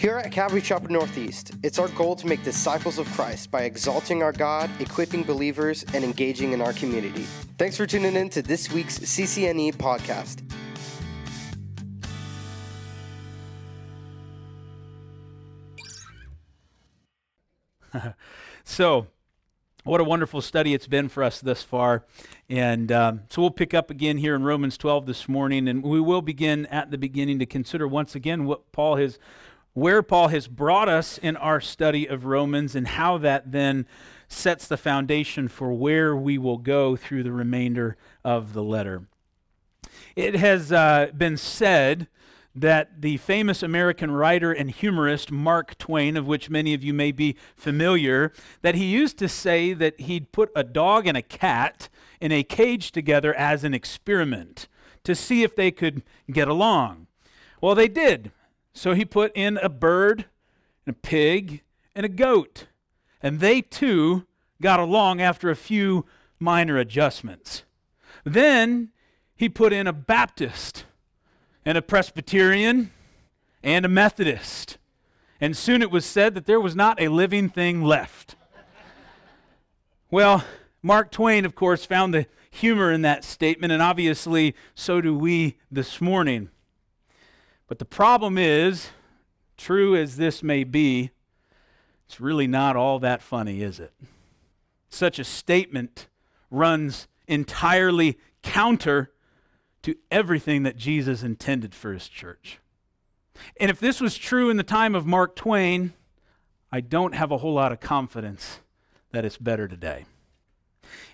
Here at Calvary Chapel Northeast, it's our goal to make disciples of Christ by exalting our God, equipping believers, and engaging in our community. Thanks for tuning in to this week's CCNE podcast. so, what a wonderful study it's been for us thus far. And um, so we'll pick up again here in Romans 12 this morning, and we will begin at the beginning to consider once again what Paul has where Paul has brought us in our study of Romans and how that then sets the foundation for where we will go through the remainder of the letter. It has uh, been said that the famous American writer and humorist Mark Twain, of which many of you may be familiar, that he used to say that he'd put a dog and a cat in a cage together as an experiment to see if they could get along. Well, they did. So he put in a bird, and a pig, and a goat. And they too got along after a few minor adjustments. Then he put in a Baptist, and a Presbyterian, and a Methodist. And soon it was said that there was not a living thing left. well, Mark Twain, of course, found the humor in that statement, and obviously so do we this morning. But the problem is, true as this may be, it's really not all that funny, is it? Such a statement runs entirely counter to everything that Jesus intended for his church. And if this was true in the time of Mark Twain, I don't have a whole lot of confidence that it's better today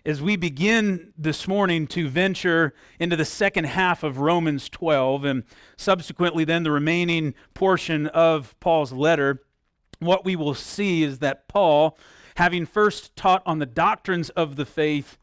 as we begin this morning to venture into the second half of Romans 12 and subsequently then the remaining portion of Paul's letter, what we will see is that Paul, having first taught on the doctrines of the faith,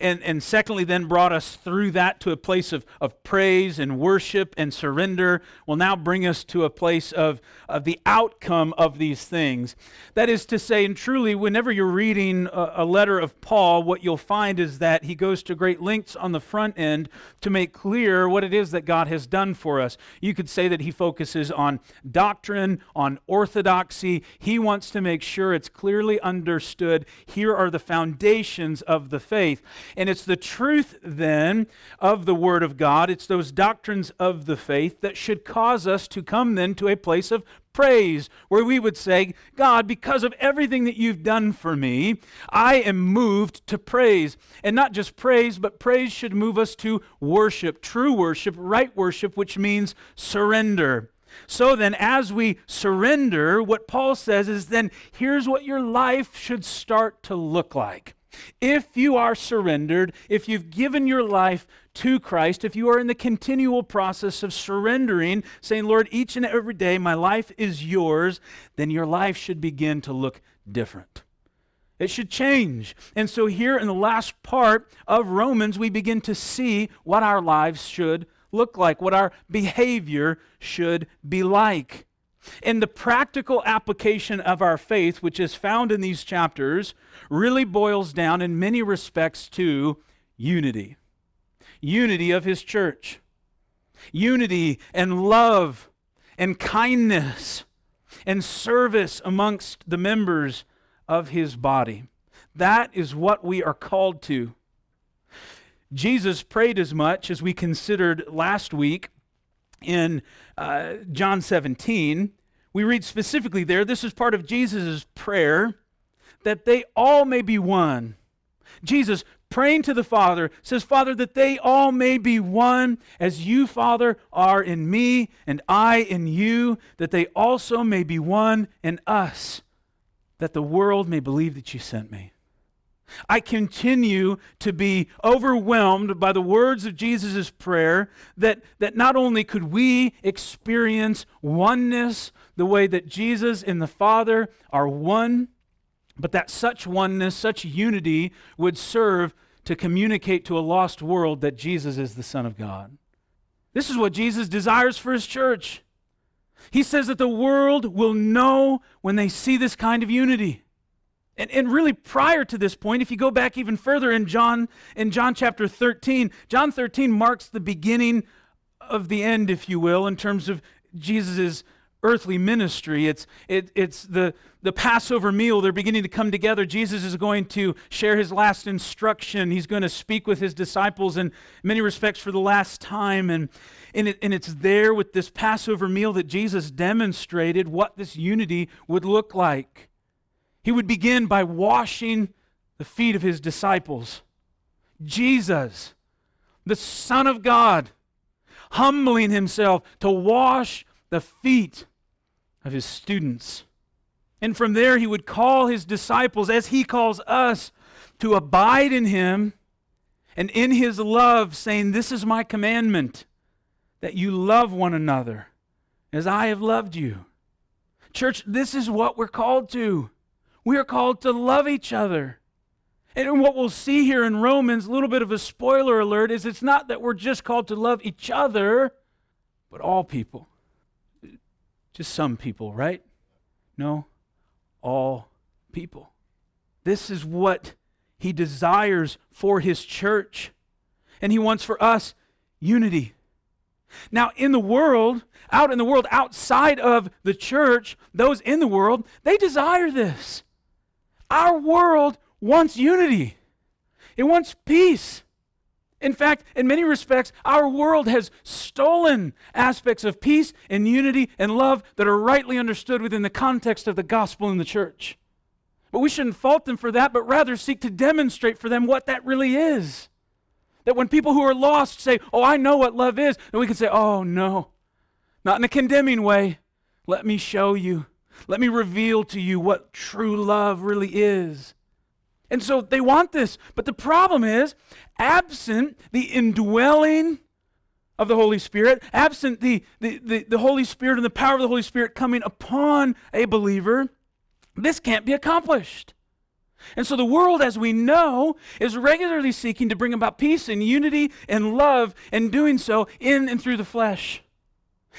and, and secondly, then brought us through that to a place of, of praise and worship and surrender, will now bring us to a place of, of the outcome of these things. That is to say, and truly, whenever you're reading a, a letter of Paul, what you'll find is that he goes to great lengths on the front end to make clear what it is that God has done for us. You could say that he focuses on doctrine, on orthodoxy. He wants to make sure it's clearly understood. Here are the foundations of the faith. And it's the truth then of the Word of God, it's those doctrines of the faith that should cause us to come then to a place of praise, where we would say, God, because of everything that you've done for me, I am moved to praise. And not just praise, but praise should move us to worship, true worship, right worship, which means surrender. So then, as we surrender, what Paul says is then here's what your life should start to look like. If you are surrendered, if you've given your life to Christ, if you are in the continual process of surrendering, saying, Lord, each and every day my life is yours, then your life should begin to look different. It should change. And so, here in the last part of Romans, we begin to see what our lives should look like, what our behavior should be like. And the practical application of our faith, which is found in these chapters, really boils down in many respects to unity unity of his church, unity and love and kindness and service amongst the members of his body. That is what we are called to. Jesus prayed as much as we considered last week in uh, John 17. We read specifically there, this is part of Jesus' prayer that they all may be one. Jesus praying to the Father says, Father, that they all may be one, as you, Father, are in me and I in you, that they also may be one in us, that the world may believe that you sent me. I continue to be overwhelmed by the words of Jesus' prayer that, that not only could we experience oneness the way that Jesus and the Father are one, but that such oneness, such unity would serve to communicate to a lost world that Jesus is the Son of God. This is what Jesus desires for his church. He says that the world will know when they see this kind of unity. And, and really prior to this point, if you go back even further in John, in John chapter 13, John 13 marks the beginning of the end, if you will, in terms of Jesus' earthly ministry. It's, it, it's the, the Passover meal. They're beginning to come together. Jesus is going to share his last instruction. He's going to speak with his disciples in many respects for the last time. And, and, it, and it's there with this Passover meal that Jesus demonstrated what this unity would look like. He would begin by washing the feet of his disciples. Jesus, the Son of God, humbling himself to wash the feet of his students. And from there, he would call his disciples, as he calls us, to abide in him and in his love, saying, This is my commandment, that you love one another as I have loved you. Church, this is what we're called to. We are called to love each other. And what we'll see here in Romans, a little bit of a spoiler alert, is it's not that we're just called to love each other, but all people. Just some people, right? No, all people. This is what he desires for his church. And he wants for us unity. Now, in the world, out in the world, outside of the church, those in the world, they desire this. Our world wants unity, it wants peace. In fact, in many respects, our world has stolen aspects of peace and unity and love that are rightly understood within the context of the gospel in the church. But we shouldn't fault them for that, but rather seek to demonstrate for them what that really is. That when people who are lost say, Oh, I know what love is, then we can say, Oh, no, not in a condemning way. Let me show you. Let me reveal to you what true love really is. And so they want this. But the problem is, absent the indwelling of the Holy Spirit, absent the, the, the, the, Holy Spirit and the power of the Holy Spirit coming upon a believer, this can't be accomplished. And so the world, as we know, is regularly seeking to bring about peace and unity and love, and doing so in and through the flesh.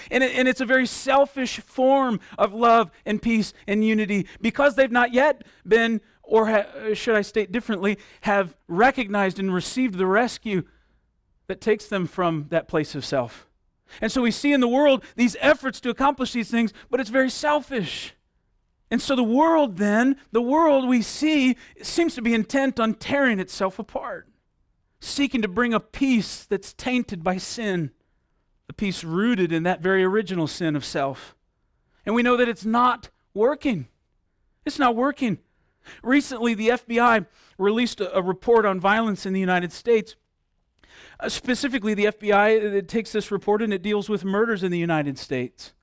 And, it, and it's a very selfish form of love and peace and unity because they've not yet been or ha- should I state differently, have recognized and received the rescue that takes them from that place of self. And so we see in the world these efforts to accomplish these things, but it's very selfish. And so the world, then, the world we see seems to be intent on tearing itself apart, seeking to bring a peace that's tainted by sin, a peace rooted in that very original sin of self. And we know that it's not working. It's not working. Recently, the FBI released a, a report on violence in the United States. Uh, specifically, the FBI it takes this report and it deals with murders in the United States.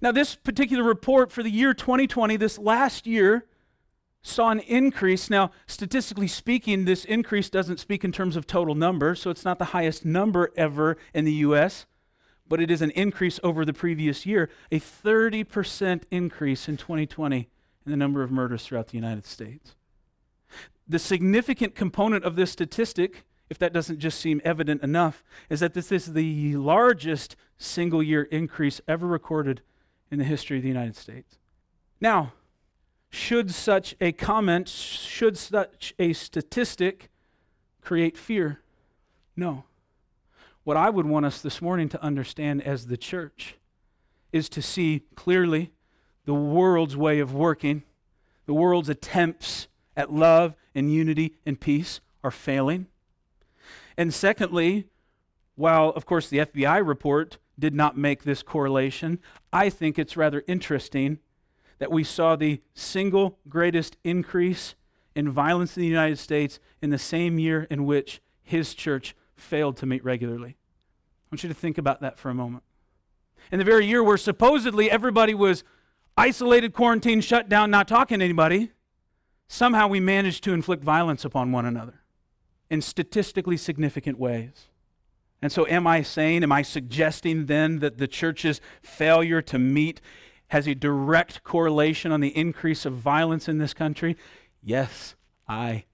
Now, this particular report for the year 2020, this last year, saw an increase. Now, statistically speaking, this increase doesn't speak in terms of total number, so it's not the highest number ever in the U.S., but it is an increase over the previous year, a 30% increase in 2020 in the number of murders throughout the United States. The significant component of this statistic, if that doesn't just seem evident enough, is that this is the largest single year increase ever recorded in the history of the United States. Now, should such a comment, should such a statistic create fear? No. What I would want us this morning to understand as the church is to see clearly the world's way of working, the world's attempts at love and unity and peace are failing. And secondly, while, of course, the FBI report did not make this correlation, I think it's rather interesting that we saw the single greatest increase in violence in the United States in the same year in which his church failed to meet regularly. I want you to think about that for a moment. In the very year where supposedly everybody was isolated, quarantined, shut down, not talking to anybody, somehow we managed to inflict violence upon one another in statistically significant ways. And so, am I saying, am I suggesting then that the church's failure to meet has a direct correlation on the increase of violence in this country? Yes, I.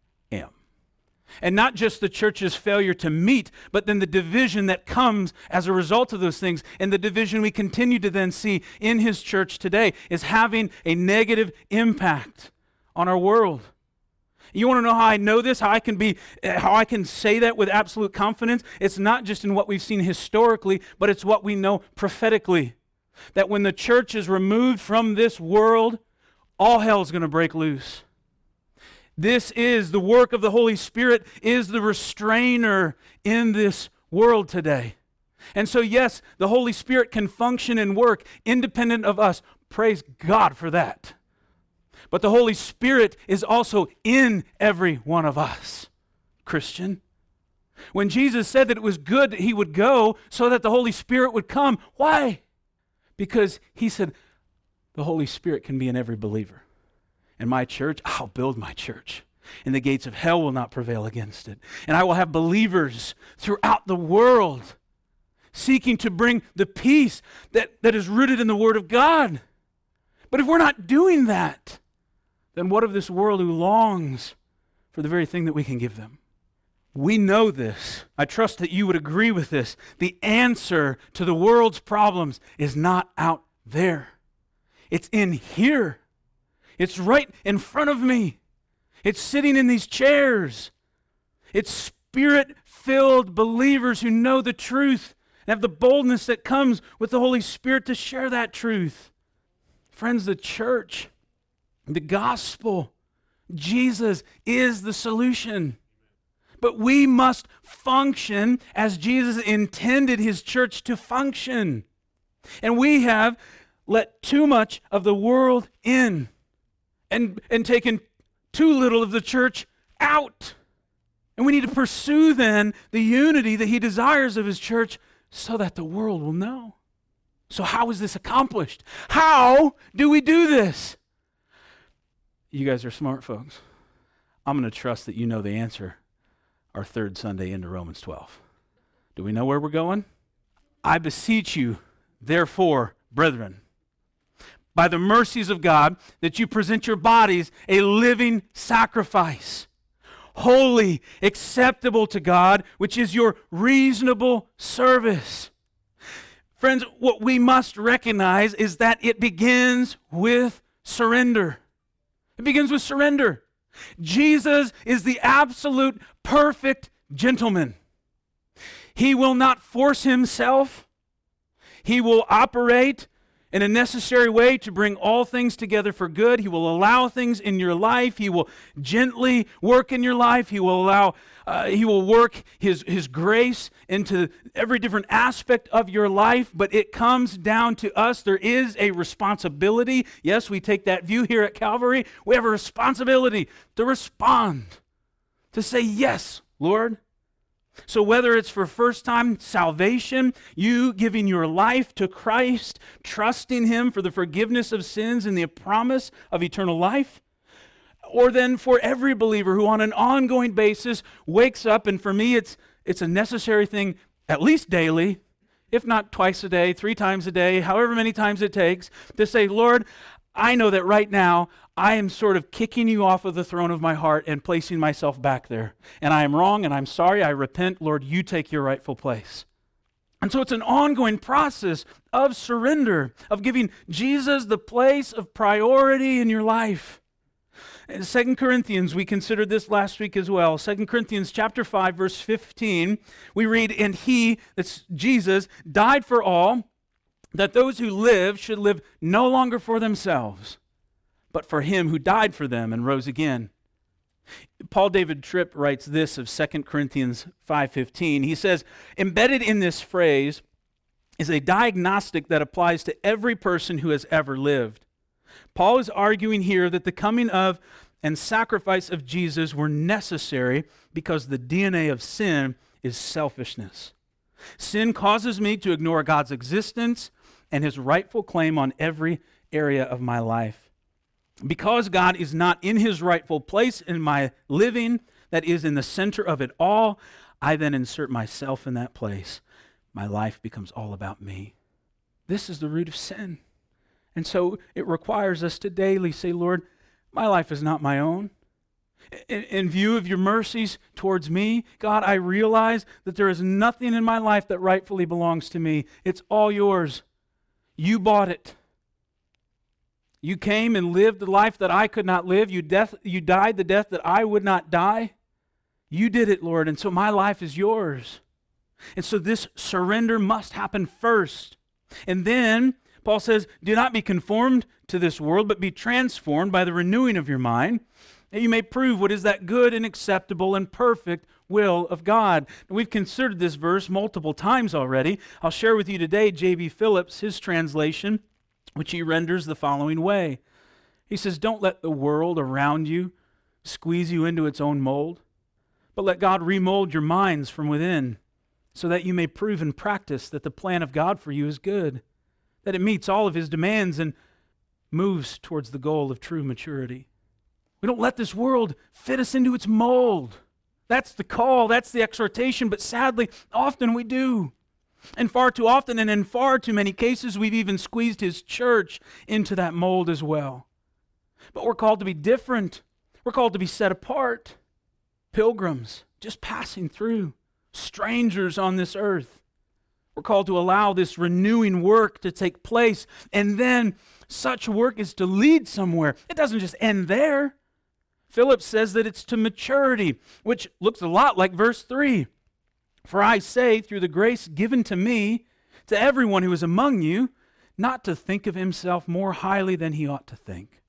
And not just the church's failure to meet, but then the division that comes as a result of those things. And the division we continue to then see in his church today is having a negative impact on our world. You want to know how I know this? How I can be how I can say that with absolute confidence? It's not just in what we've seen historically, but it's what we know prophetically. that when the church is removed from this world, all hell is going to break loose. This is the work of the Holy Spirit, is the restrainer in this world today. And so, yes, the Holy Spirit can function and work independent of us. Praise God for that. But the Holy Spirit is also in every one of us, Christian. When Jesus said that it was good that he would go so that the Holy Spirit would come, why? Because he said, the Holy Spirit can be in every believer. In my church, I'll build my church, and the gates of hell will not prevail against it. And I will have believers throughout the world seeking to bring the peace that, that is rooted in the Word of God. But if we're not doing that, then what of this world who longs for the very thing that we can give them? We know this. I trust that you would agree with this. The answer to the world's problems is not out there, it's in here. It's right in front of me. It's sitting in these chairs. It's spirit filled believers who know the truth and have the boldness that comes with the Holy Spirit to share that truth. Friends, the church, the gospel, Jesus is the solution. But we must function as Jesus intended his church to function. And we have let too much of the world in and, and taken too little of the church out. And we need to pursue then the unity that he desires of his church so that the world will know. So, how is this accomplished? How do we do this? You guys are smart folks. I'm going to trust that you know the answer our third Sunday into Romans 12. Do we know where we're going? I beseech you, therefore, brethren, by the mercies of God, that you present your bodies a living sacrifice, holy, acceptable to God, which is your reasonable service. Friends, what we must recognize is that it begins with surrender. It begins with surrender. Jesus is the absolute perfect gentleman. He will not force himself. He will operate in a necessary way to bring all things together for good. He will allow things in your life. He will gently work in your life. He will allow, uh, he will work his, his grace into every different aspect of your life. But it comes down to us. There is a responsibility. Yes, we take that view here at Calvary. We have a responsibility to respond, to say, Yes, Lord. So, whether it's for first time salvation, you giving your life to Christ, trusting Him for the forgiveness of sins and the promise of eternal life, or then for every believer who on an ongoing basis wakes up, and for me, it's, it's a necessary thing at least daily, if not twice a day, three times a day, however many times it takes, to say, Lord, I know that right now I am sort of kicking you off of the throne of my heart and placing myself back there. And I am wrong and I'm sorry. I repent. Lord, you take your rightful place. And so it's an ongoing process of surrender, of giving Jesus the place of priority in your life. In 2 Corinthians, we considered this last week as well. 2 Corinthians chapter 5, verse 15, we read, And he, that's Jesus, died for all, that those who live should live no longer for themselves but for him who died for them and rose again. Paul David Tripp writes this of 2 Corinthians 5:15. He says, "Embedded in this phrase is a diagnostic that applies to every person who has ever lived. Paul is arguing here that the coming of and sacrifice of Jesus were necessary because the DNA of sin is selfishness. Sin causes me to ignore God's existence and his rightful claim on every area of my life because God is not in his rightful place in my living, that is in the center of it all, I then insert myself in that place. My life becomes all about me. This is the root of sin. And so it requires us to daily say, Lord, my life is not my own. In, in, view of your mercies towards me, God, I realize that there is nothing in my life that rightfully belongs to me. It's all yours. You bought it. You came and lived the life that I could not live. You, death, you died the death that I would not die. You did it, Lord, and so my life is yours. And so this surrender must happen first. And then Paul says, Do not be conformed to this world, but be transformed by the renewing of your mind, that you may prove what is that good and acceptable and perfect will of God. we've considered this verse multiple times already. I'll share with you today J.B. Phillips, his translation, which he renders the following way. He says, Don't let the world around you squeeze you into its own mold, but let God remold your minds from within so that you may prove in practice that the plan of God for you is good, that it meets all of his demands and moves towards the goal of true maturity. We don't let this world fit us into its mold. That's the call, that's the exhortation, but sadly, often we do. And far too often, and in far too many cases, we've even squeezed his church into that mold as well. But we're called to be different. We're called to be set apart. Pilgrims, just passing through, strangers on this earth. We're called to allow this renewing work to take place. And then such work is to lead somewhere. It doesn't just end there. Philip says that it's to maturity, which looks a lot like verse 3. For I say, through the grace given to me, to everyone who is among you, not to think of himself more highly than he ought to think,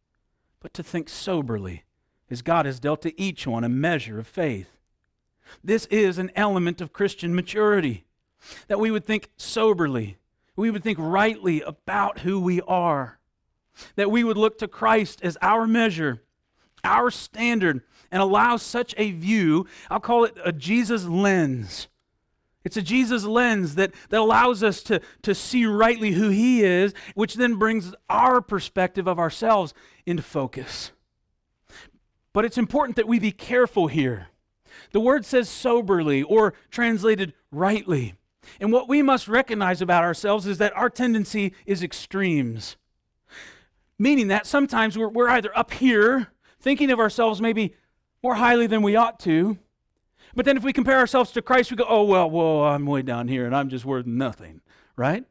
but to think soberly, as God has dealt to each one a measure of faith. This is an element of Christian maturity, that we would think soberly, we would think rightly about who we are, that we would look to Christ as our measure our standard and allow such a view, I'll call it a Jesus lens. It's a Jesus lens that, that allows us to, to see rightly who He is, which then brings our perspective of ourselves into focus. But it's important that we be careful here. The word says soberly or translated rightly. And what we must recognize about ourselves is that our tendency is extremes. Meaning that sometimes we're, we're either up here thinking of ourselves maybe more highly than we ought to. But then if we compare ourselves to Christ, we go, oh, well, well, I'm way down here and I'm just worth nothing, right?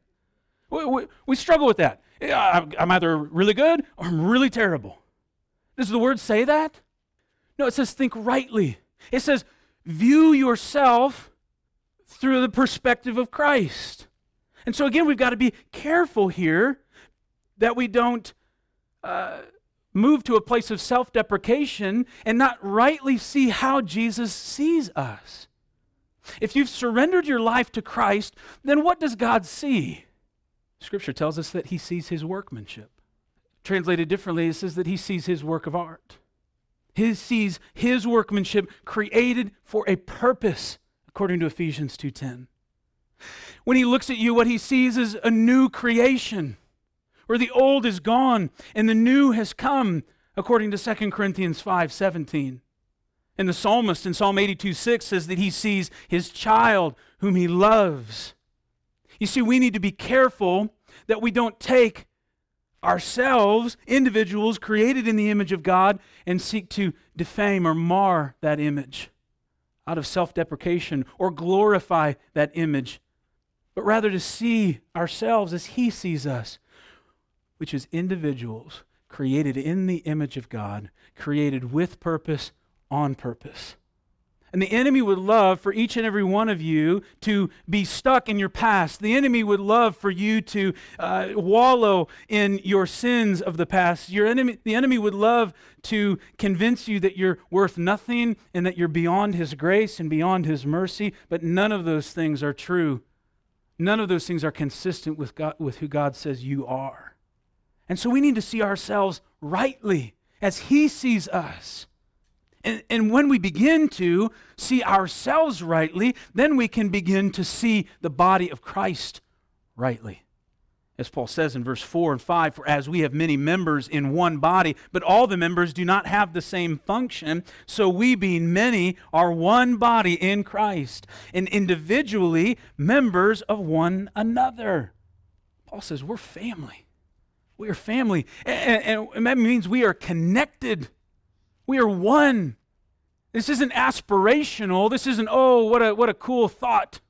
We, we, we struggle with that. I'm either really good or I'm really terrible. Does the word say that? No, it says think rightly. It says view yourself through the perspective of Christ. And so, again, we've got to be careful here that we don't uh, move to a place of self deprecation and not rightly see how Jesus sees us. If you've surrendered your life to Christ, then what does God see? Scripture tells us that he sees his workmanship. Translated differently, it says that he sees his work of art. He sees his workmanship created for a purpose, according to Ephesians 2:10. When he looks at you, what he sees is a new creation where the old is gone and the new has come, according to 2 Corinthians 5 17. And the psalmist in Psalm 82 6 says that he sees his child whom he loves. You see, we need to be careful that we don't take ourselves, individuals created in the image of God, and seek to defame or mar that image out of self deprecation or glorify that image, but rather to see ourselves as He sees us which is individuals created in the image of God, created with purpose, on purpose. And the enemy would love for each and every one of you to be stuck in your past. The enemy would love for you to uh, wallow in your sins of the past. Your enemy, the enemy would love to convince you that you're worth nothing and that you're beyond his grace and beyond his mercy. But none of those things are true. None of those things are consistent with, God, with who God says you are. And so we need to see ourselves rightly as He sees us. And, and, when we begin to see ourselves rightly, then we can begin to see the body of Christ rightly. As Paul says in verse 4 and 5, for as we have many members in one body, but all the members do not have the same function, so we, being many, are one body in Christ, and individually members of one another. Paul says we're family. We are family. And, and, that means we are connected. We are one. This isn't aspirational. This isn't, oh, what a, what a cool thought.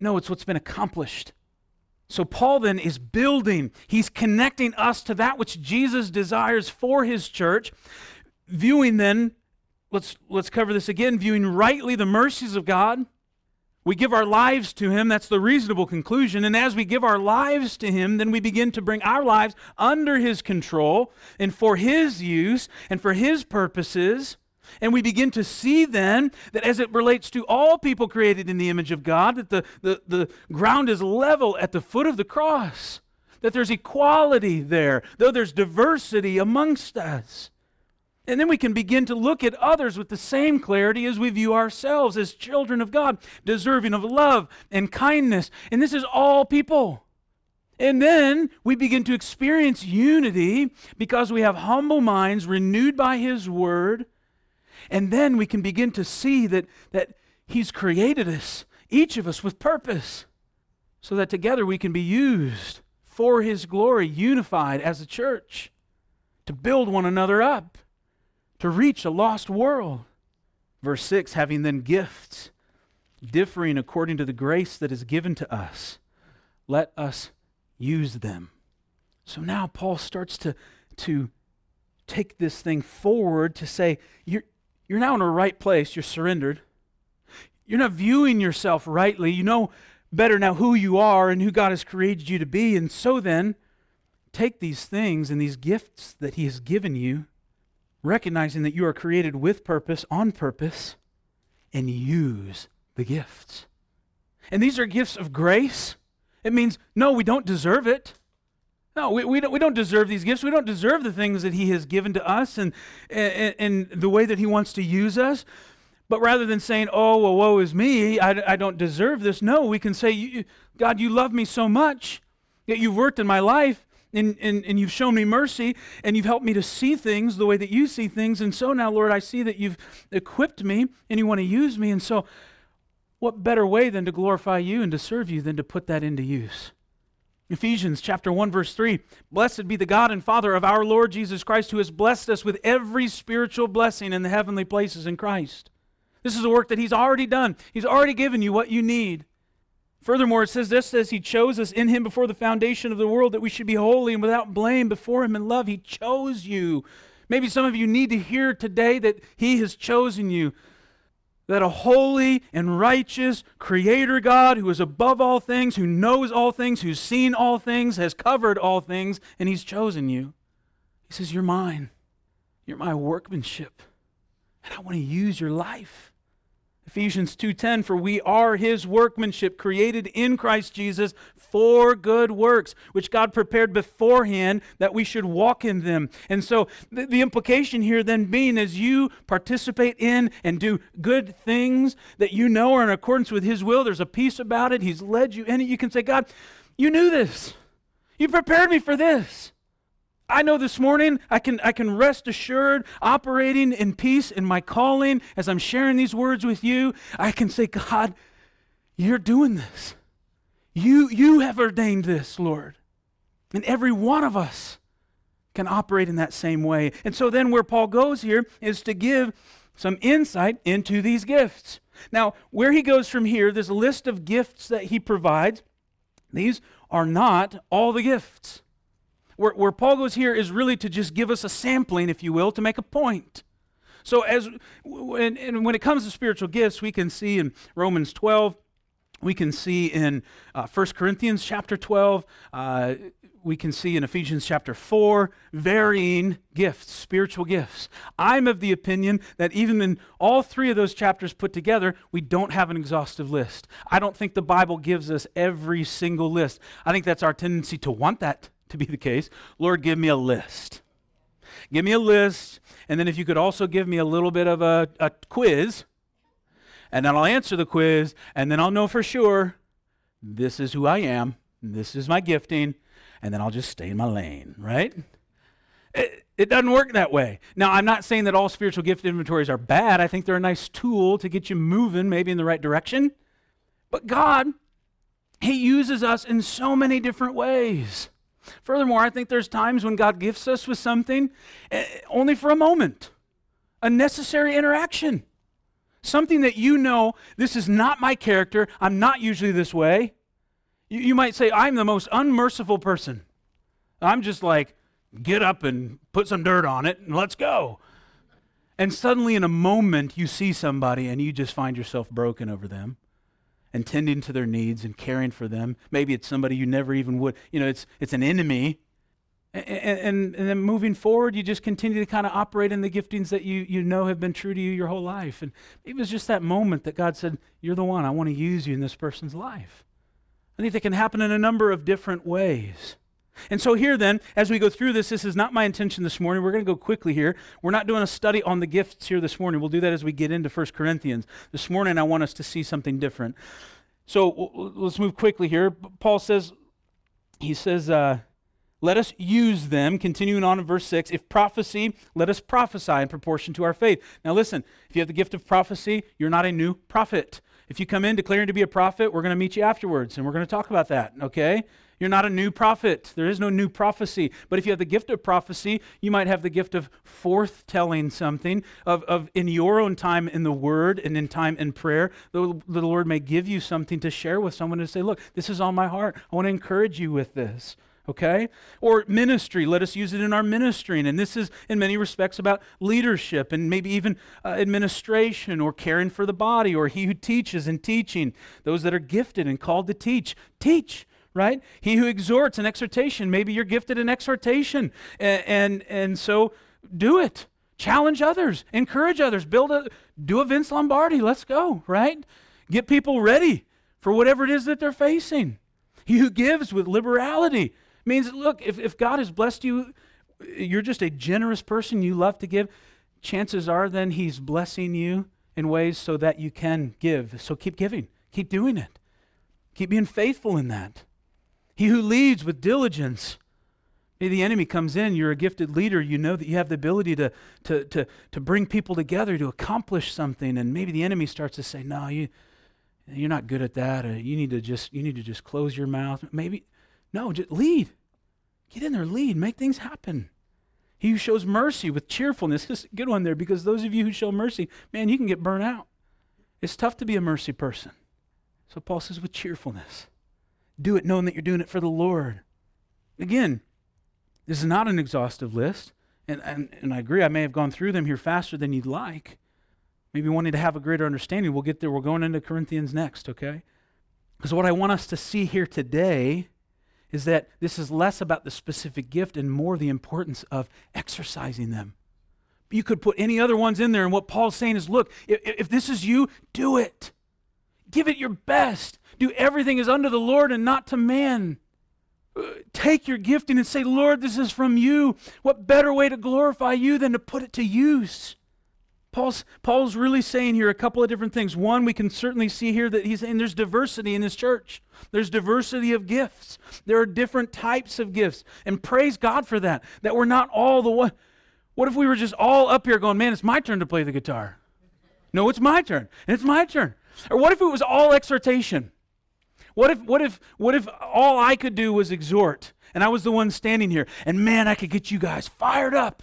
No, it's what's been accomplished. So Paul then is building, he's connecting us to that which Jesus desires for his church, viewing then, let's, let's cover this again, viewing rightly the mercies of God We give our lives to Him. That's the reasonable conclusion. And as we give our lives to Him, then we begin to bring our lives under His control and for His use and for His purposes. And we begin to see then that as it relates to all people created in the image of God, that the, the, the ground is level at the foot of the cross, that there's equality there, though there's diversity amongst us. And then we can begin to look at others with the same clarity as we view ourselves as children of God, deserving of love and kindness. And this is all people. And then we begin to experience unity because we have humble minds renewed by His Word and then we can begin to see that, that He's created us, each of us, with purpose, so that together we can be used for His glory, unified as a church, to build one another up, to reach a lost world. Verse 6 having then gifts differing according to the grace that is given to us, let us use them. So now Paul starts to, to take this thing forward to say, you're, you're now in a right place. You're surrendered. You're not viewing yourself rightly. You know better now who you are and who God has created you to be. And so then, take these things and these gifts that He has given you, recognizing that you are created with purpose, on purpose, and use the gifts. And these are gifts of grace. It means, no, we don't deserve it. No, we, we, don't, we don't deserve these gifts. We don't deserve the things that He has given to us and, and, and the way that He wants to use us. But rather than saying, oh, well, woe is me, I, I don't deserve this, no, we can say, God, you love me so much that you've worked in my life and, and, and you've shown me mercy and you've helped me to see things the way that you see things. And so now, Lord, I see that you've equipped me and you want to use me. And so, what better way than to glorify you and to serve you than to put that into use? Ephesians chapter 1 verse 3 Blessed be the God and Father of our Lord Jesus Christ who has blessed us with every spiritual blessing in the heavenly places in Christ. This is a work that he's already done. He's already given you what you need. Furthermore, it says this as he chose us in him before the foundation of the world that we should be holy and without blame before him in love. He chose you. Maybe some of you need to hear today that he has chosen you that a holy and righteous creator God who is above all things, who knows all things, who's seen all things, has covered all things, and he's chosen you. He says, You're mine. You're my workmanship. And I want to use your life. Ephesians 2:10 for we are his workmanship created in Christ Jesus for good works which God prepared beforehand that we should walk in them. And so the, the implication here then being as you participate in and do good things that you know are in accordance with his will there's a peace about it he's led you in it you can say God you knew this. You prepared me for this. I know this morning I can, I can rest assured, operating in peace in my calling as I'm sharing these words with you. I can say, God, you're doing this. You, you have ordained this, Lord. And every one of us can operate in that same way. And so then, where Paul goes here is to give some insight into these gifts. Now, where he goes from here, a list of gifts that he provides. These are not all the gifts where, where Paul goes here is really to just give us a sampling, if you will, to make a point. So, as when, and when it comes to spiritual gifts, we can see in Romans 12, we can see in uh, 1 Corinthians chapter 12, uh, we can see in Ephesians chapter 4 varying gifts, spiritual gifts. I'm of the opinion that even in all three of those chapters put together, we don't have an exhaustive list. I don't think the Bible gives us every single list. I think that's our tendency to want that to be the case. Lord, give me a list. Give me a list, and then if you could also give me a little bit of a, a quiz, and then I'll answer the quiz, and then I'll know for sure this is who I am, this is my gifting, and then I'll just stay in my lane, right? It, it doesn't work that way. Now, I'm not saying that all spiritual gift inventories are bad. I think they're a nice tool to get you moving, maybe in the right direction. But God, He uses us in so many different ways. Furthermore, I think there's times when God gifts us with something eh, only for a moment, a necessary interaction. Something that you know, this is not my character, I'm not usually this way. You, you might say, I'm the most unmerciful person. I'm just like, get up and put some dirt on it and let's go. And suddenly, in a moment, you see somebody and you just find yourself broken over them. And tending to their needs and caring for them. Maybe it's somebody you never even would, you know, it's, it's an enemy. And, and, and then moving forward, you just continue to kind of operate in the giftings that you, you know have been true to you your whole life. And it was just that moment that God said, You're the one. I want to use you in this person's life. I think that can happen in a number of different ways. And so, here then, as we go through this, this is not my intention this morning. We're going to go quickly here. We're not doing a study on the gifts here this morning. We'll do that as we get into 1 Corinthians. This morning, I want us to see something different. So, let's move quickly here. Paul says, he says, uh, let us use them, continuing on in verse 6. If prophecy, let us prophesy in proportion to our faith. Now, listen, if you have the gift of prophecy, you're not a new prophet. If you come in declaring to be a prophet, we're going to meet you afterwards and we're going to talk about that, okay? You're not a new prophet. There is no new prophecy. But if you have the gift of prophecy, you might have the gift of forth-telling something, of, of in your own time in the Word and in time in prayer, the, the Lord may give you something to share with someone to say, look, this is on my heart. I want to encourage you with this okay? Or ministry, let us use it in our ministry. And this is, in many respects, about leadership and maybe even uh, administration or caring for the body or he who teaches and teaching. Those that are gifted and called to teach, teach right? He who exhorts an exhortation, maybe you're gifted in exhortation. And, and, and so do it. Challenge others, encourage others, build a, do a Vince Lombardi. Let's go, right? Get people ready for whatever it is that they're facing. He who gives with liberality means, look, if, if God has blessed you, you're just a generous person, you love to give, chances are then He's blessing you in ways so that you can give. So keep giving, keep doing it, keep being faithful in that. He who leads with diligence. Maybe the enemy comes in, you're a gifted leader, you know that you have the ability to, to, to, to bring people together to accomplish something, and maybe the enemy starts to say, No, you, you're not good at that. Or you need to just you need to just close your mouth. Maybe no, just lead. Get in there, lead, make things happen. He who shows mercy with cheerfulness. This is a good one there because those of you who show mercy, man, you can get burnt out. It's tough to be a mercy person. So Paul says with cheerfulness. Do it knowing that you're doing it for the Lord. Again, this is not an exhaustive list. And, and, and I agree, I may have gone through them here faster than you'd like. Maybe wanting to have a greater understanding. We'll get there. We're going into Corinthians next, okay? Because what I want us to see here today is that this is less about the specific gift and more the importance of exercising them. You could put any other ones in there, and what Paul's saying is look, if, if this is you, do it. Give it your best. Do everything as unto the Lord and not to man. Uh, take your gifting and say, Lord, this is from you. What better way to glorify you than to put it to use? Paul's, Paul's really saying here a couple of different things. One, we can certainly see here that he's saying there's diversity in his church. There's diversity of gifts. There are different types of gifts. And praise God for that, that we're not all the one. What if we were just all up here going, man, it's my turn to play the guitar? No, it's my turn. And it's my turn. Or what if it was all exhortation? What if, what if, what if all I could do was exhort and I was the one standing here and man, I could get you guys fired up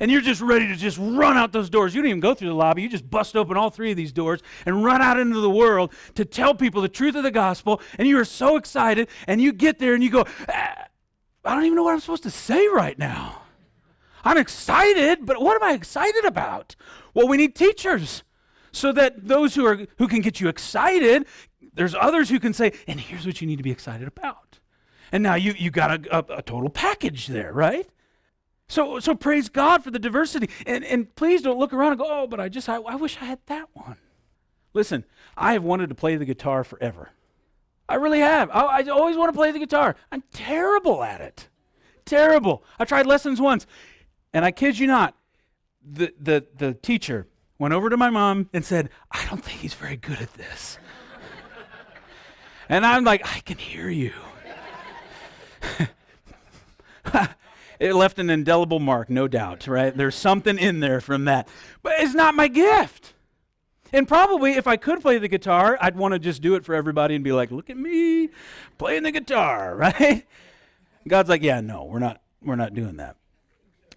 and you're just ready to just run out those doors. You don't even go through the lobby. You just bust open all three of these doors and run out into the world to tell people the truth of the gospel. And you are so excited. And you get there and you go, ah, I don't even know what I'm supposed to say right now. I'm excited, but what am I excited about? Well, we need teachers so that those who are who can get you excited there's others who can say, and here's what you need to be excited about. And now you, you got a, a, a total package there, right? So, so praise God for the diversity. And, and please don't look around and go, oh, but I just, I, I wish I had that one. Listen, I have wanted to play the guitar forever. I really have. I, I always want to play the guitar. I'm terrible at it. Terrible. I tried lessons once, and I kid you not, the, the, the teacher went over to my mom and said, I don't think he's very good at this. And I'm like, I can hear you. it left an indelible mark, no doubt, right? There's something in there from that. But it's not my gift. And probably if I could play the guitar, I'd want to just do it for everybody and be like, look at me playing the guitar, right? God's like, yeah, no, we're not, we're not doing that.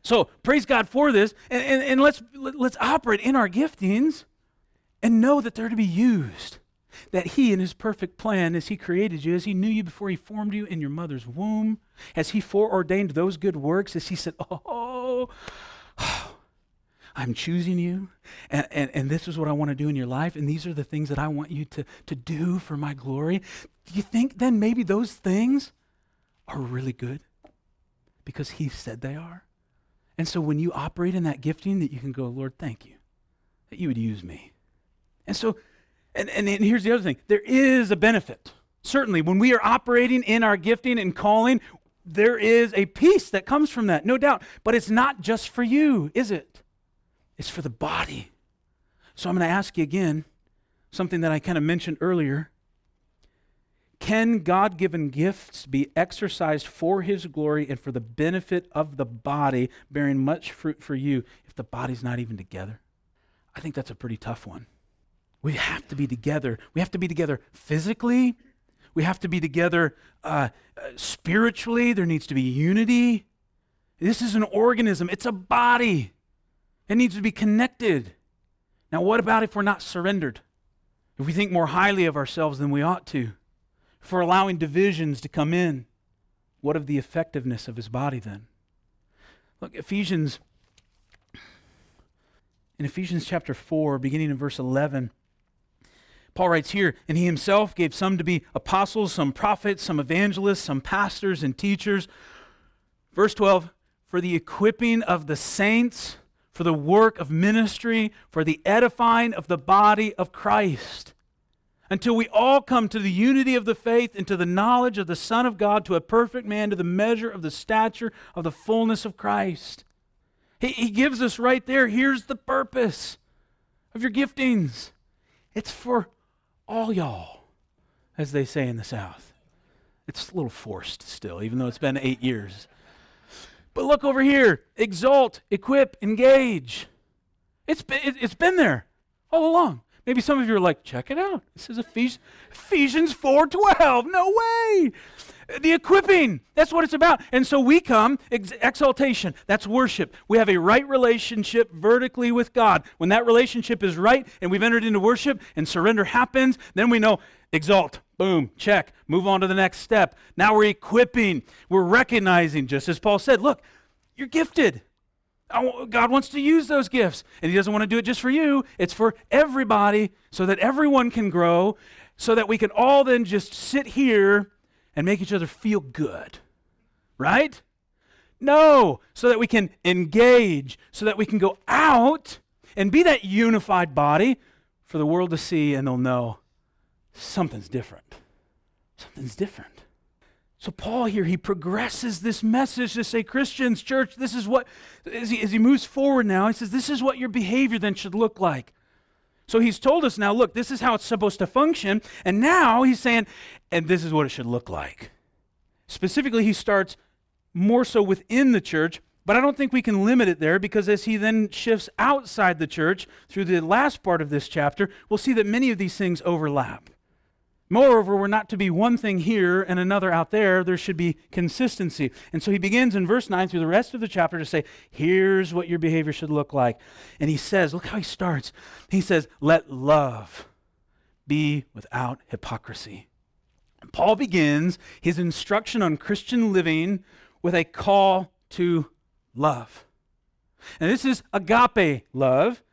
So praise God for this, and, and, and let's let's operate in our giftings and know that they're to be used that He, in His perfect plan, as He created you, as He knew you before He formed you in your mother's womb, as He foreordained those good works, as He said, Oh, I'm choosing you, and, and, and this is what I want to do in your life, and these are the things that I want you to, to do for my glory, do you think then maybe those things are really good? Because He said they are. And so when you operate in that gifting, that you can go, Lord, thank you that you would use me. And so, and, and, and here's the other thing there is a benefit. Certainly, when we are operating in our gifting and calling, there is a peace that comes from that, no doubt. But it's not just for you, is it? It's for the body. So I'm going to ask you again something that I kind of mentioned earlier. Can God given gifts be exercised for His glory and for the benefit of the body, bearing much fruit for you, if the body's not even together? I think that's a pretty tough one. We have to be together. We have to be together physically. We have to be together uh, uh, spiritually. There needs to be unity. This is an organism, it's a body. It needs to be connected. Now, what about if we're not surrendered? If we think more highly of ourselves than we ought to? We're allowing divisions to come in? What of the effectiveness of his body then? Look, Ephesians in Ephesians chapter 4, beginning in verse 11, Paul writes here, and he himself gave some to be apostles, some prophets, some evangelists, some pastors and teachers. Verse 12, for the equipping of the saints, for the work of ministry, for the edifying of the body of Christ, until we all come to the unity of the faith and to the knowledge of the Son of God, to a perfect man, to the measure of the stature of the fullness of Christ. He, he gives us right there here's the purpose of your giftings. It's for all y'all, as they say in the South. It's a little forced still, even though it's been eight years. But look over here exalt, equip, engage. It's been, it's been there all along. Maybe some of you are like, check it out. This is Ephesians, Ephesians 4.12. No way. The equipping, that's what it's about. And so we come, ex- exaltation, that's worship. We have a right relationship vertically with God. When that relationship is right and we've entered into worship and surrender happens, then we know exalt, boom, check, move on to the next step. Now we're equipping, we're recognizing, just as Paul said, look, you're gifted. God wants to use those gifts, and He doesn't want to do it just for you. It's for everybody so that everyone can grow, so that we can all then just sit here and make each other feel good. Right? No, so that we can engage, so that we can go out and be that unified body for the world to see and they'll know something's different. Something's different. So, Paul here, he progresses this message to say, Christians, church, this is what, as he, as he moves forward now, he says, this is what your behavior then should look like. So he's told us now, look, this is how it's supposed to function. And now he's saying, and this is what it should look like. Specifically, he starts more so within the church, but I don't think we can limit it there because as he then shifts outside the church through the last part of this chapter, we'll see that many of these things overlap. Moreover, we're not to be one thing here and another out there. There should be consistency. And so he begins in verse 9 through the rest of the chapter to say, here's what your behavior should look like. And he says, look how he starts. He says, let love be without hypocrisy. Paul begins his instruction on Christian living with a call to love. And this is agape love.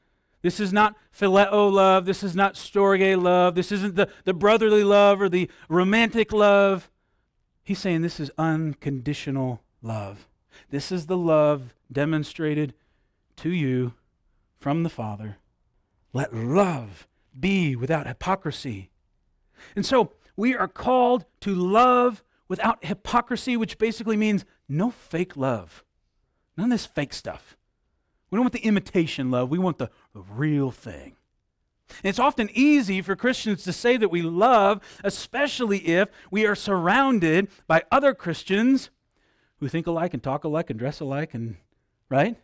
This is not phileo love. This is not storge love. This isn't the, the brotherly love or the romantic love. He's saying this is unconditional love. This is the love demonstrated to you from the Father. Let love be without hypocrisy. And so we are called to love without hypocrisy, which basically means no fake love. None of this fake stuff. We don't want the imitation love, we want the, real thing. And it's often easy for Christians to say that we love, especially if we are surrounded by other Christians who think alike and talk alike and dress alike and right?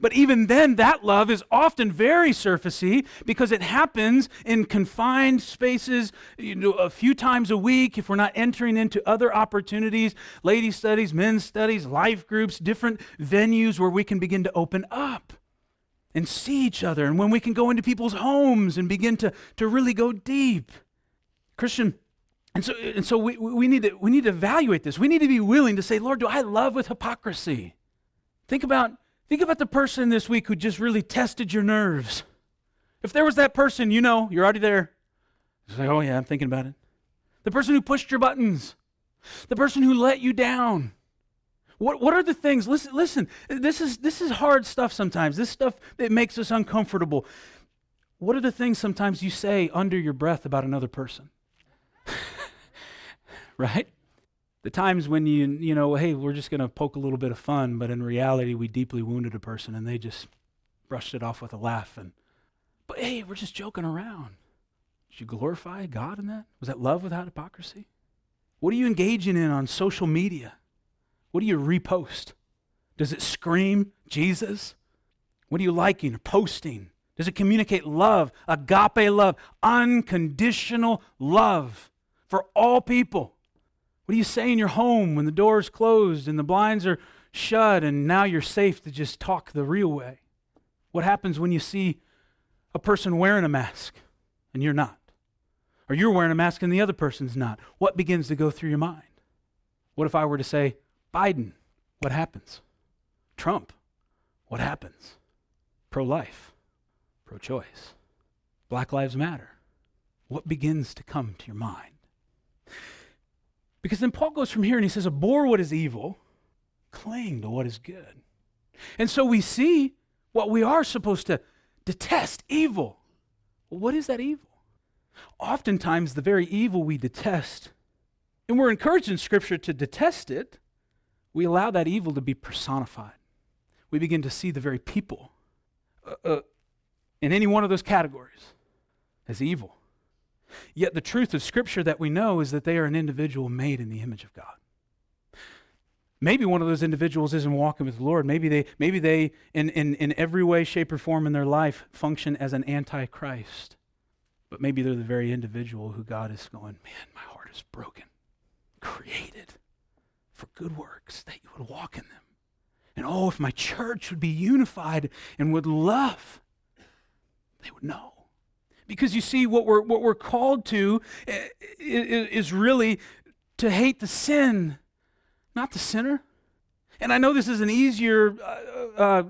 But even then, that love is often very surfacey because it happens in confined spaces, you know, a few times a week. If we're not entering into other opportunities, lady studies, men's studies, life groups, different venues where we can begin to open up and see each other, and when we can go into people's homes and begin to, to really go deep. Christian, and so, and so we, we, need to, we need to evaluate this. We need to be willing to say, Lord, do I love with hypocrisy? Think about Think about the person this week who just really tested your nerves. If there was that person, you know, you're already there. It's like, oh, yeah, I'm thinking about it. The person who pushed your buttons, the person who let you down. What, what are the things? Listen, listen. This is this is hard stuff sometimes. This stuff that makes us uncomfortable. What are the things sometimes you say under your breath about another person? right? The times when you you know, hey, we're just going to poke a little bit of fun, but in reality we deeply wounded a person and they just brushed it off with a laugh and but hey, we're just joking around. Did you glorify God in that? Was that love without hypocrisy? What are you engaging in on social media? What do you repost? Does it scream Jesus? What are you liking or posting? Does it communicate love, agape love, unconditional love for all people? What do you say in your home when the door is closed and the blinds are shut and now you're safe to just talk the real way? What happens when you see a person wearing a mask and you're not? Or you're wearing a mask and the other person's not? What begins to go through your mind? What if I were to say, Biden, what happens? Trump, what happens? Pro life, pro choice, Black Lives Matter. What begins to come to your mind? Because then Paul goes from here and he says, Abhor what is evil, cling to what is good. And so we see what we are supposed to detest evil. What is that evil? Oftentimes, the very evil we detest, and we're encouraged in Scripture to detest it, we allow that evil to be personified. We begin to see the very people uh, uh, in any one of those categories as evil. Yet the truth of Scripture that we know is that they are an individual made in the image of God. Maybe one of those individuals isn't walking with the Lord. Maybe they, maybe they in, in, in every way, shape, or form in their life, function as an antichrist. But maybe they're the very individual who God is going, man, my heart is broken, created for good works, that you would walk in them. And oh, if my church would be unified and would love, they would know. Because you see, what we're, what we're called to eh, is really to hate the sin, not the sinner. And I know this is an easier uh, uh,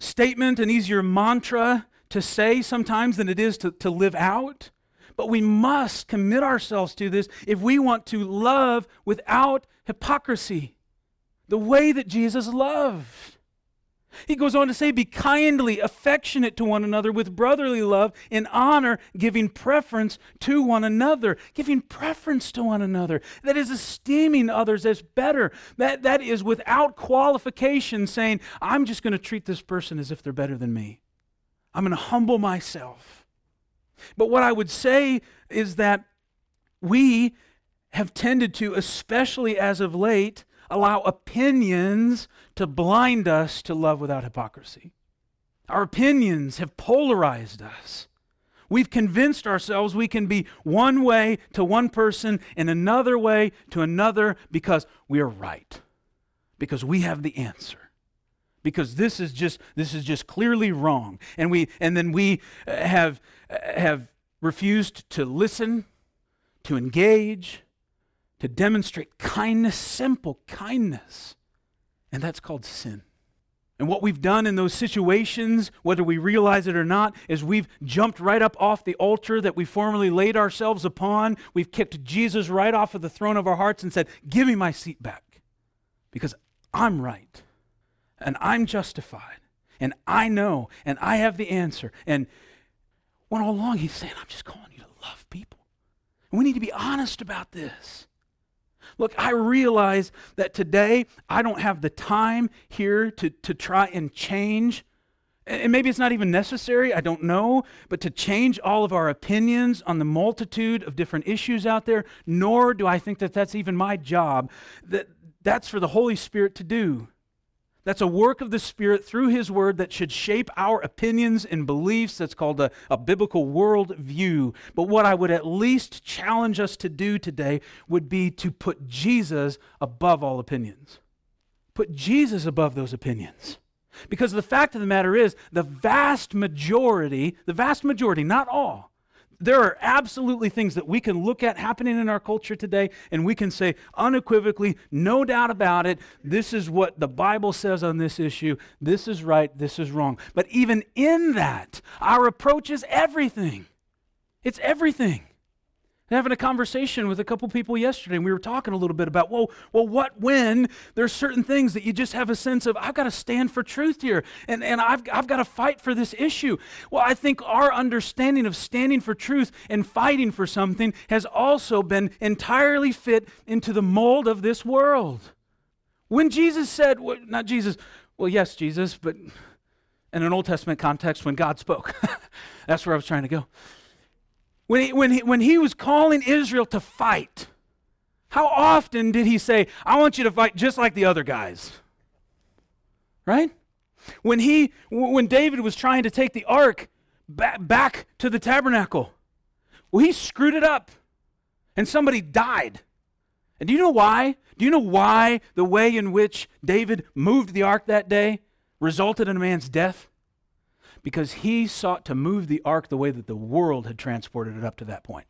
statement, an easier mantra to say sometimes than it is to, to live out. But we must commit ourselves to this if we want to love without hypocrisy, the way that Jesus loved. He goes on to say, Be kindly, affectionate to one another with brotherly love, in honor, giving preference to one another. Giving preference to one another. That is esteeming others as better. That, that is without qualification saying, I'm just going to treat this person as if they're better than me. I'm going to humble myself. But what I would say is that we have tended to, especially as of late, allow opinions to blind us to love without hypocrisy. Our opinions have polarized us. We've convinced ourselves we can be one way to one person and another way to another because we are right, because we have the answer. Because this is just this is just clearly wrong, and we and then we uh, have uh, have refused to listen, to engage, to demonstrate kindness, simple kindness. And that's called sin. And what we've done in those situations, whether we realize it or not, is we've jumped right up off the altar that we formerly laid ourselves upon. We've kicked Jesus right off of the throne of our hearts and said, Give me my seat back because I'm right and I'm justified and I know and I have the answer. And when all along he's saying, I'm just calling you to love people. And we need to be honest about this. Look, I realize that today I don't have the time here to, to try and change. And maybe it's not even necessary, I don't know, but to change all of our opinions on the multitude of different issues out there, nor do I think that that's even my job. That, that's for the Holy Spirit to do. That's a work of the Spirit through His Word that should shape our opinions and beliefs. That's called a, a biblical worldview. But what I would at least challenge us to do today would be to put Jesus above all opinions. Put Jesus above those opinions. Because the fact of the matter is, the vast majority, the vast majority, not all, there are absolutely things that we can look at happening in our culture today, and we can say unequivocally, no doubt about it, this is what the Bible says on this issue. This is right, this is wrong. But even in that, our approach is everything. It's everything having a conversation with a couple people yesterday, and we were talking a little bit about, well, well, what when there's certain things that you just have a sense of, I've got to stand for truth here, and, and I've, I've got to fight for this issue. Well, I think our understanding of standing for truth and fighting for something has also been entirely fit into the mold of this world. When Jesus said, well, not Jesus, well, yes, Jesus, but in an Old Testament context, when God spoke, that's where I was trying to go. When he, when, he, when he was calling Israel to fight, how often did he say, I want you to fight just like the other guys? Right? When he when David was trying to take the ark back, back to the tabernacle, well, he screwed it up and somebody died. And do you know why? Do you know why the way in which David moved the ark that day resulted in a man's death? Because he sought to move the ark the way that the world had transported it up to that point.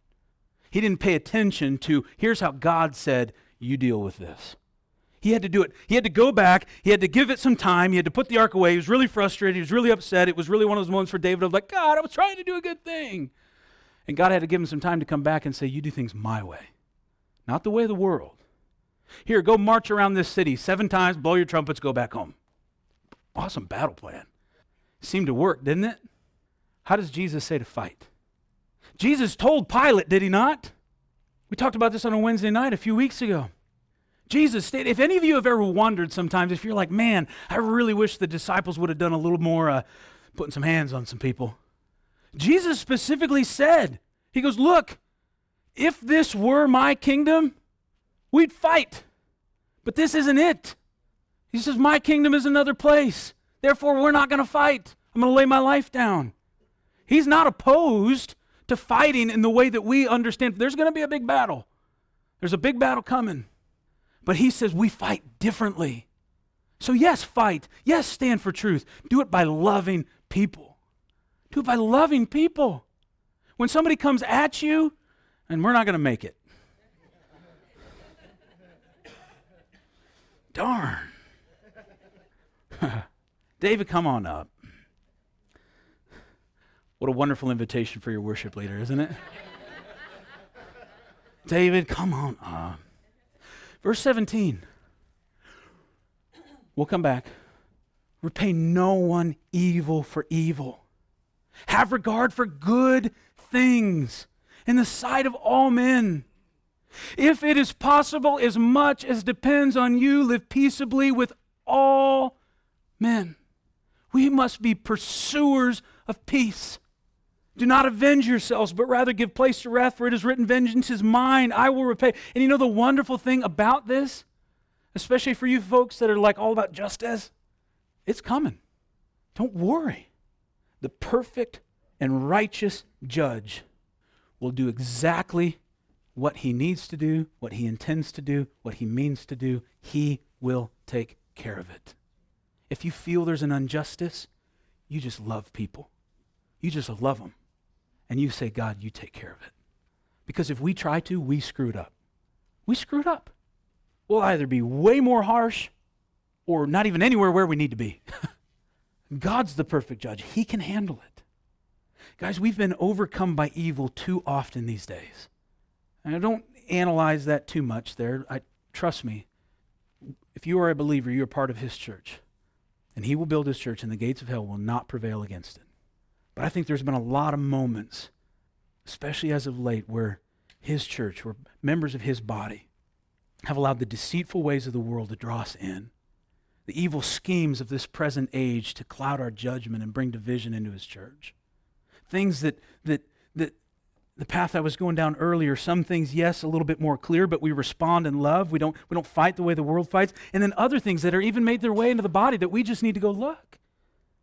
He didn't pay attention to, here's how God said, you deal with this. He had to do it. He had to go back. He had to give it some time. He had to put the ark away. He was really frustrated. He was really upset. It was really one of those moments for David of like, God, I was trying to do a good thing. And God had to give him some time to come back and say, You do things my way, not the way of the world. Here, go march around this city seven times, blow your trumpets, go back home. Awesome battle plan. Seemed to work, didn't it? How does Jesus say to fight? Jesus told Pilate, did he not? We talked about this on a Wednesday night a few weeks ago. Jesus stated, if any of you have ever wondered sometimes, if you're like, man, I really wish the disciples would have done a little more uh, putting some hands on some people. Jesus specifically said, He goes, Look, if this were my kingdom, we'd fight. But this isn't it. He says, My kingdom is another place. Therefore, we're not going to fight. I'm going to lay my life down. He's not opposed to fighting in the way that we understand. There's going to be a big battle. There's a big battle coming. But he says we fight differently. So, yes, fight. Yes, stand for truth. Do it by loving people. Do it by loving people. When somebody comes at you, and we're not going to make it. Darn. David, come on up. What a wonderful invitation for your worship leader, isn't it? David, come on up. Verse 17. We'll come back. Repay no one evil for evil. Have regard for good things in the sight of all men. If it is possible, as much as depends on you, live peaceably with all men. We must be pursuers of peace. Do not avenge yourselves, but rather give place to wrath, for it is written, Vengeance is mine, I will repay. And you know the wonderful thing about this, especially for you folks that are like all about justice? It's coming. Don't worry. The perfect and righteous judge will do exactly what he needs to do, what he intends to do, what he means to do. He will take care of it. If you feel there's an injustice, you just love people. You just love them. And you say, God, you take care of it. Because if we try to, we screwed up. We screwed up. We'll either be way more harsh or not even anywhere where we need to be. God's the perfect judge, He can handle it. Guys, we've been overcome by evil too often these days. And I don't analyze that too much there. I, trust me, if you are a believer, you're part of His church and he will build his church, and the gates of hell will not prevail against it. But I think there's been a lot of moments, especially as of late, where his church, where members of his body, have allowed the deceitful ways of the world to draw us in, the evil schemes of this present age to cloud our judgment and bring division into his church. Things that, that, that the path I was going down earlier, some things, yes, a little bit more clear, but we respond in love. We don't, we don't fight the way the world fights. And then other things that are even made their way into the body that we just need to go look.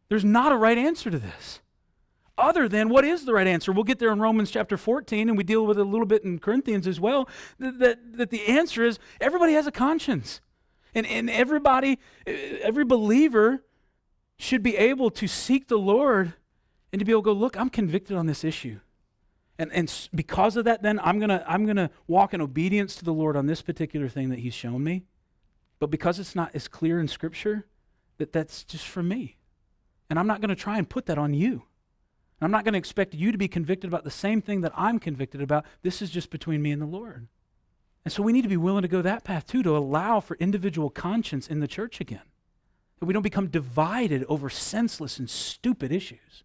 There's not a right answer to this. Other than what is the right answer? We'll get there in Romans chapter 14, and we deal with it a little bit in Corinthians as well. That, that, that the answer is everybody has a conscience. And, and everybody, uh, every believer should be able to seek the Lord and to be able to go, look, I'm convicted on this issue. And, and because of that, then I'm going to I'm gonna walk in obedience to the Lord on this particular thing that He's shown me. But because it's not as clear in Scripture, that that's just for me. And I'm not going to try and put that on you. I'm not going to expect you to be convicted about the same thing that I'm convicted about. This is just between me and the Lord. And so we need to be willing to go that path too, to allow for individual conscience in the church again. That we don't become divided over senseless and stupid issues.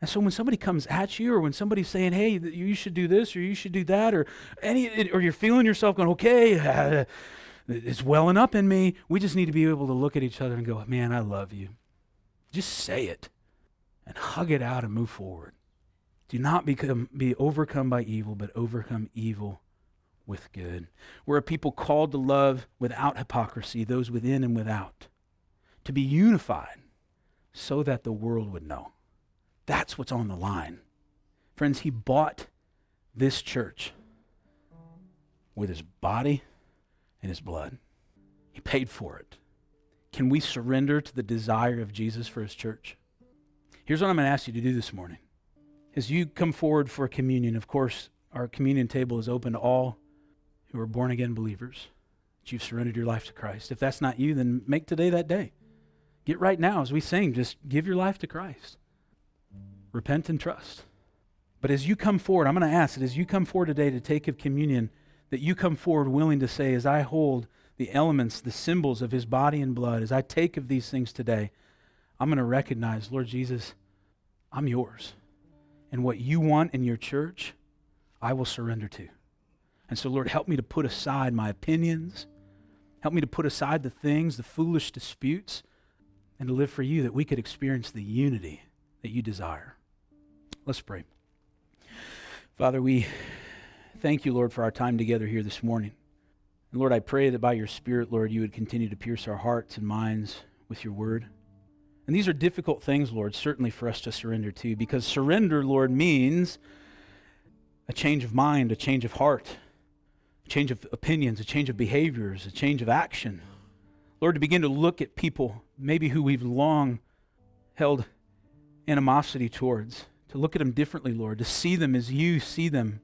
And so when somebody comes at you, or when somebody's saying, "Hey, you should do this, or you should do that," or any, or you're feeling yourself going, "Okay, it's welling up in me," we just need to be able to look at each other and go, "Man, I love you." Just say it, and hug it out, and move forward. Do not become be overcome by evil, but overcome evil with good. We're a people called to love without hypocrisy, those within and without, to be unified, so that the world would know. That's what's on the line. Friends, he bought this church with his body and his blood. He paid for it. Can we surrender to the desire of Jesus for his church? Here's what I'm going to ask you to do this morning. As you come forward for communion, of course, our communion table is open to all who are born again believers, that you've surrendered your life to Christ. If that's not you, then make today that day. Get right now as we sing, just give your life to Christ. Repent and trust. But as you come forward, I'm going to ask that as you come forward today to take of communion, that you come forward willing to say, as I hold the elements, the symbols of his body and blood, as I take of these things today, I'm going to recognize, Lord Jesus, I'm yours. And what you want in your church, I will surrender to. And so, Lord, help me to put aside my opinions. Help me to put aside the things, the foolish disputes, and to live for you that we could experience the unity that you desire. Let's pray. Father, we thank you, Lord, for our time together here this morning. And Lord, I pray that by your Spirit, Lord, you would continue to pierce our hearts and minds with your word. And these are difficult things, Lord, certainly for us to surrender to, because surrender, Lord, means a change of mind, a change of heart, a change of opinions, a change of behaviors, a change of action. Lord, to begin to look at people, maybe who we've long held animosity towards, to look at them differently, Lord, to see them as you see them.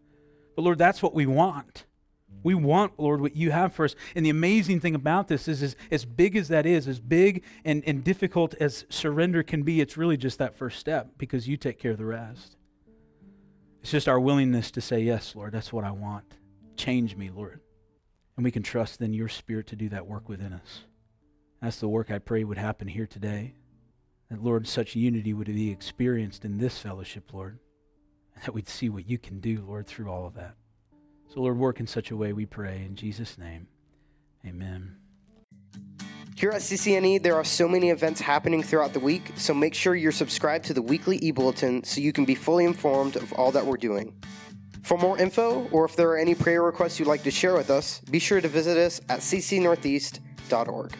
But Lord, that's what we want. We want, Lord, what you have for us. And the amazing thing about this is, is as big as that is, as big and, and difficult as surrender can be, it's really just that first step because you take care of the rest. It's just our willingness to say, Yes, Lord, that's what I want. Change me, Lord. And we can trust then your spirit to do that work within us. That's the work I pray would happen here today. That, Lord, such unity would be experienced in this fellowship, Lord. And that we'd see what you can do, Lord, through all of that. So, Lord, work in such a way, we pray. In Jesus' name, amen. Here at CCNE, there are so many events happening throughout the week, so make sure you're subscribed to the weekly e bulletin so you can be fully informed of all that we're doing. For more info, or if there are any prayer requests you'd like to share with us, be sure to visit us at ccnortheast.org.